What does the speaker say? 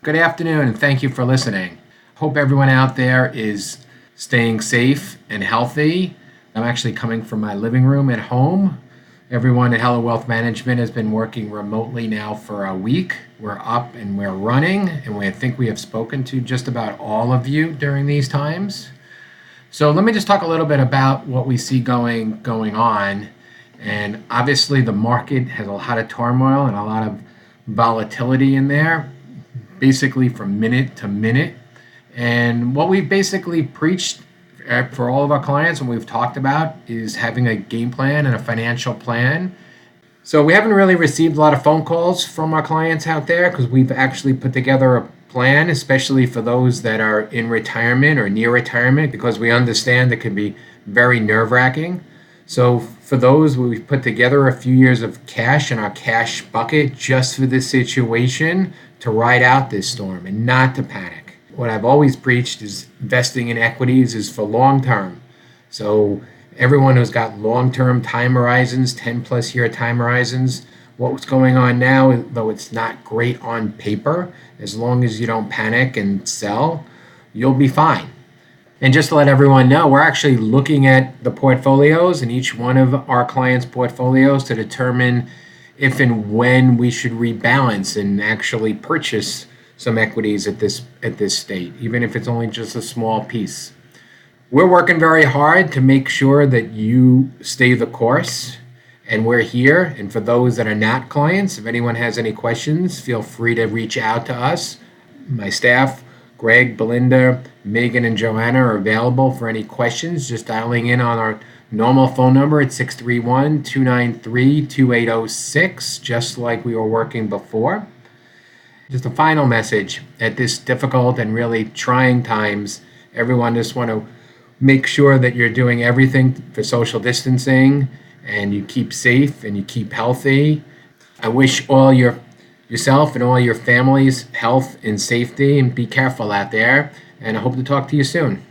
Good afternoon, and thank you for listening. Hope everyone out there is staying safe and healthy. I'm actually coming from my living room at home. Everyone at Heller Wealth Management has been working remotely now for a week. We're up and we're running, and we I think we have spoken to just about all of you during these times. So let me just talk a little bit about what we see going going on. And obviously, the market has a lot of turmoil and a lot of volatility in there, basically from minute to minute. And what we've basically preached uh, for all of our clients and we've talked about is having a game plan and a financial plan. So we haven't really received a lot of phone calls from our clients out there because we've actually put together a plan, especially for those that are in retirement or near retirement, because we understand it can be very nerve wracking. So for those, we've put together a few years of cash in our cash bucket just for this situation to ride out this storm and not to panic what I've always preached is investing in equities is for long term. So everyone who's got long term time horizons, 10 plus year time horizons, what's going on now, though it's not great on paper, as long as you don't panic and sell, you'll be fine. And just to let everyone know, we're actually looking at the portfolios in each one of our clients' portfolios to determine if and when we should rebalance and actually purchase some equities at this at this state, even if it's only just a small piece. We're working very hard to make sure that you stay the course, and we're here. And for those that are not clients, if anyone has any questions, feel free to reach out to us. My staff, Greg, Belinda, Megan, and Joanna, are available for any questions. Just dialing in on our normal phone number at 631 293 2806, just like we were working before. Just a final message at this difficult and really trying times. Everyone just want to make sure that you're doing everything for social distancing and you keep safe and you keep healthy. I wish all your yourself and all your families health and safety and be careful out there and I hope to talk to you soon.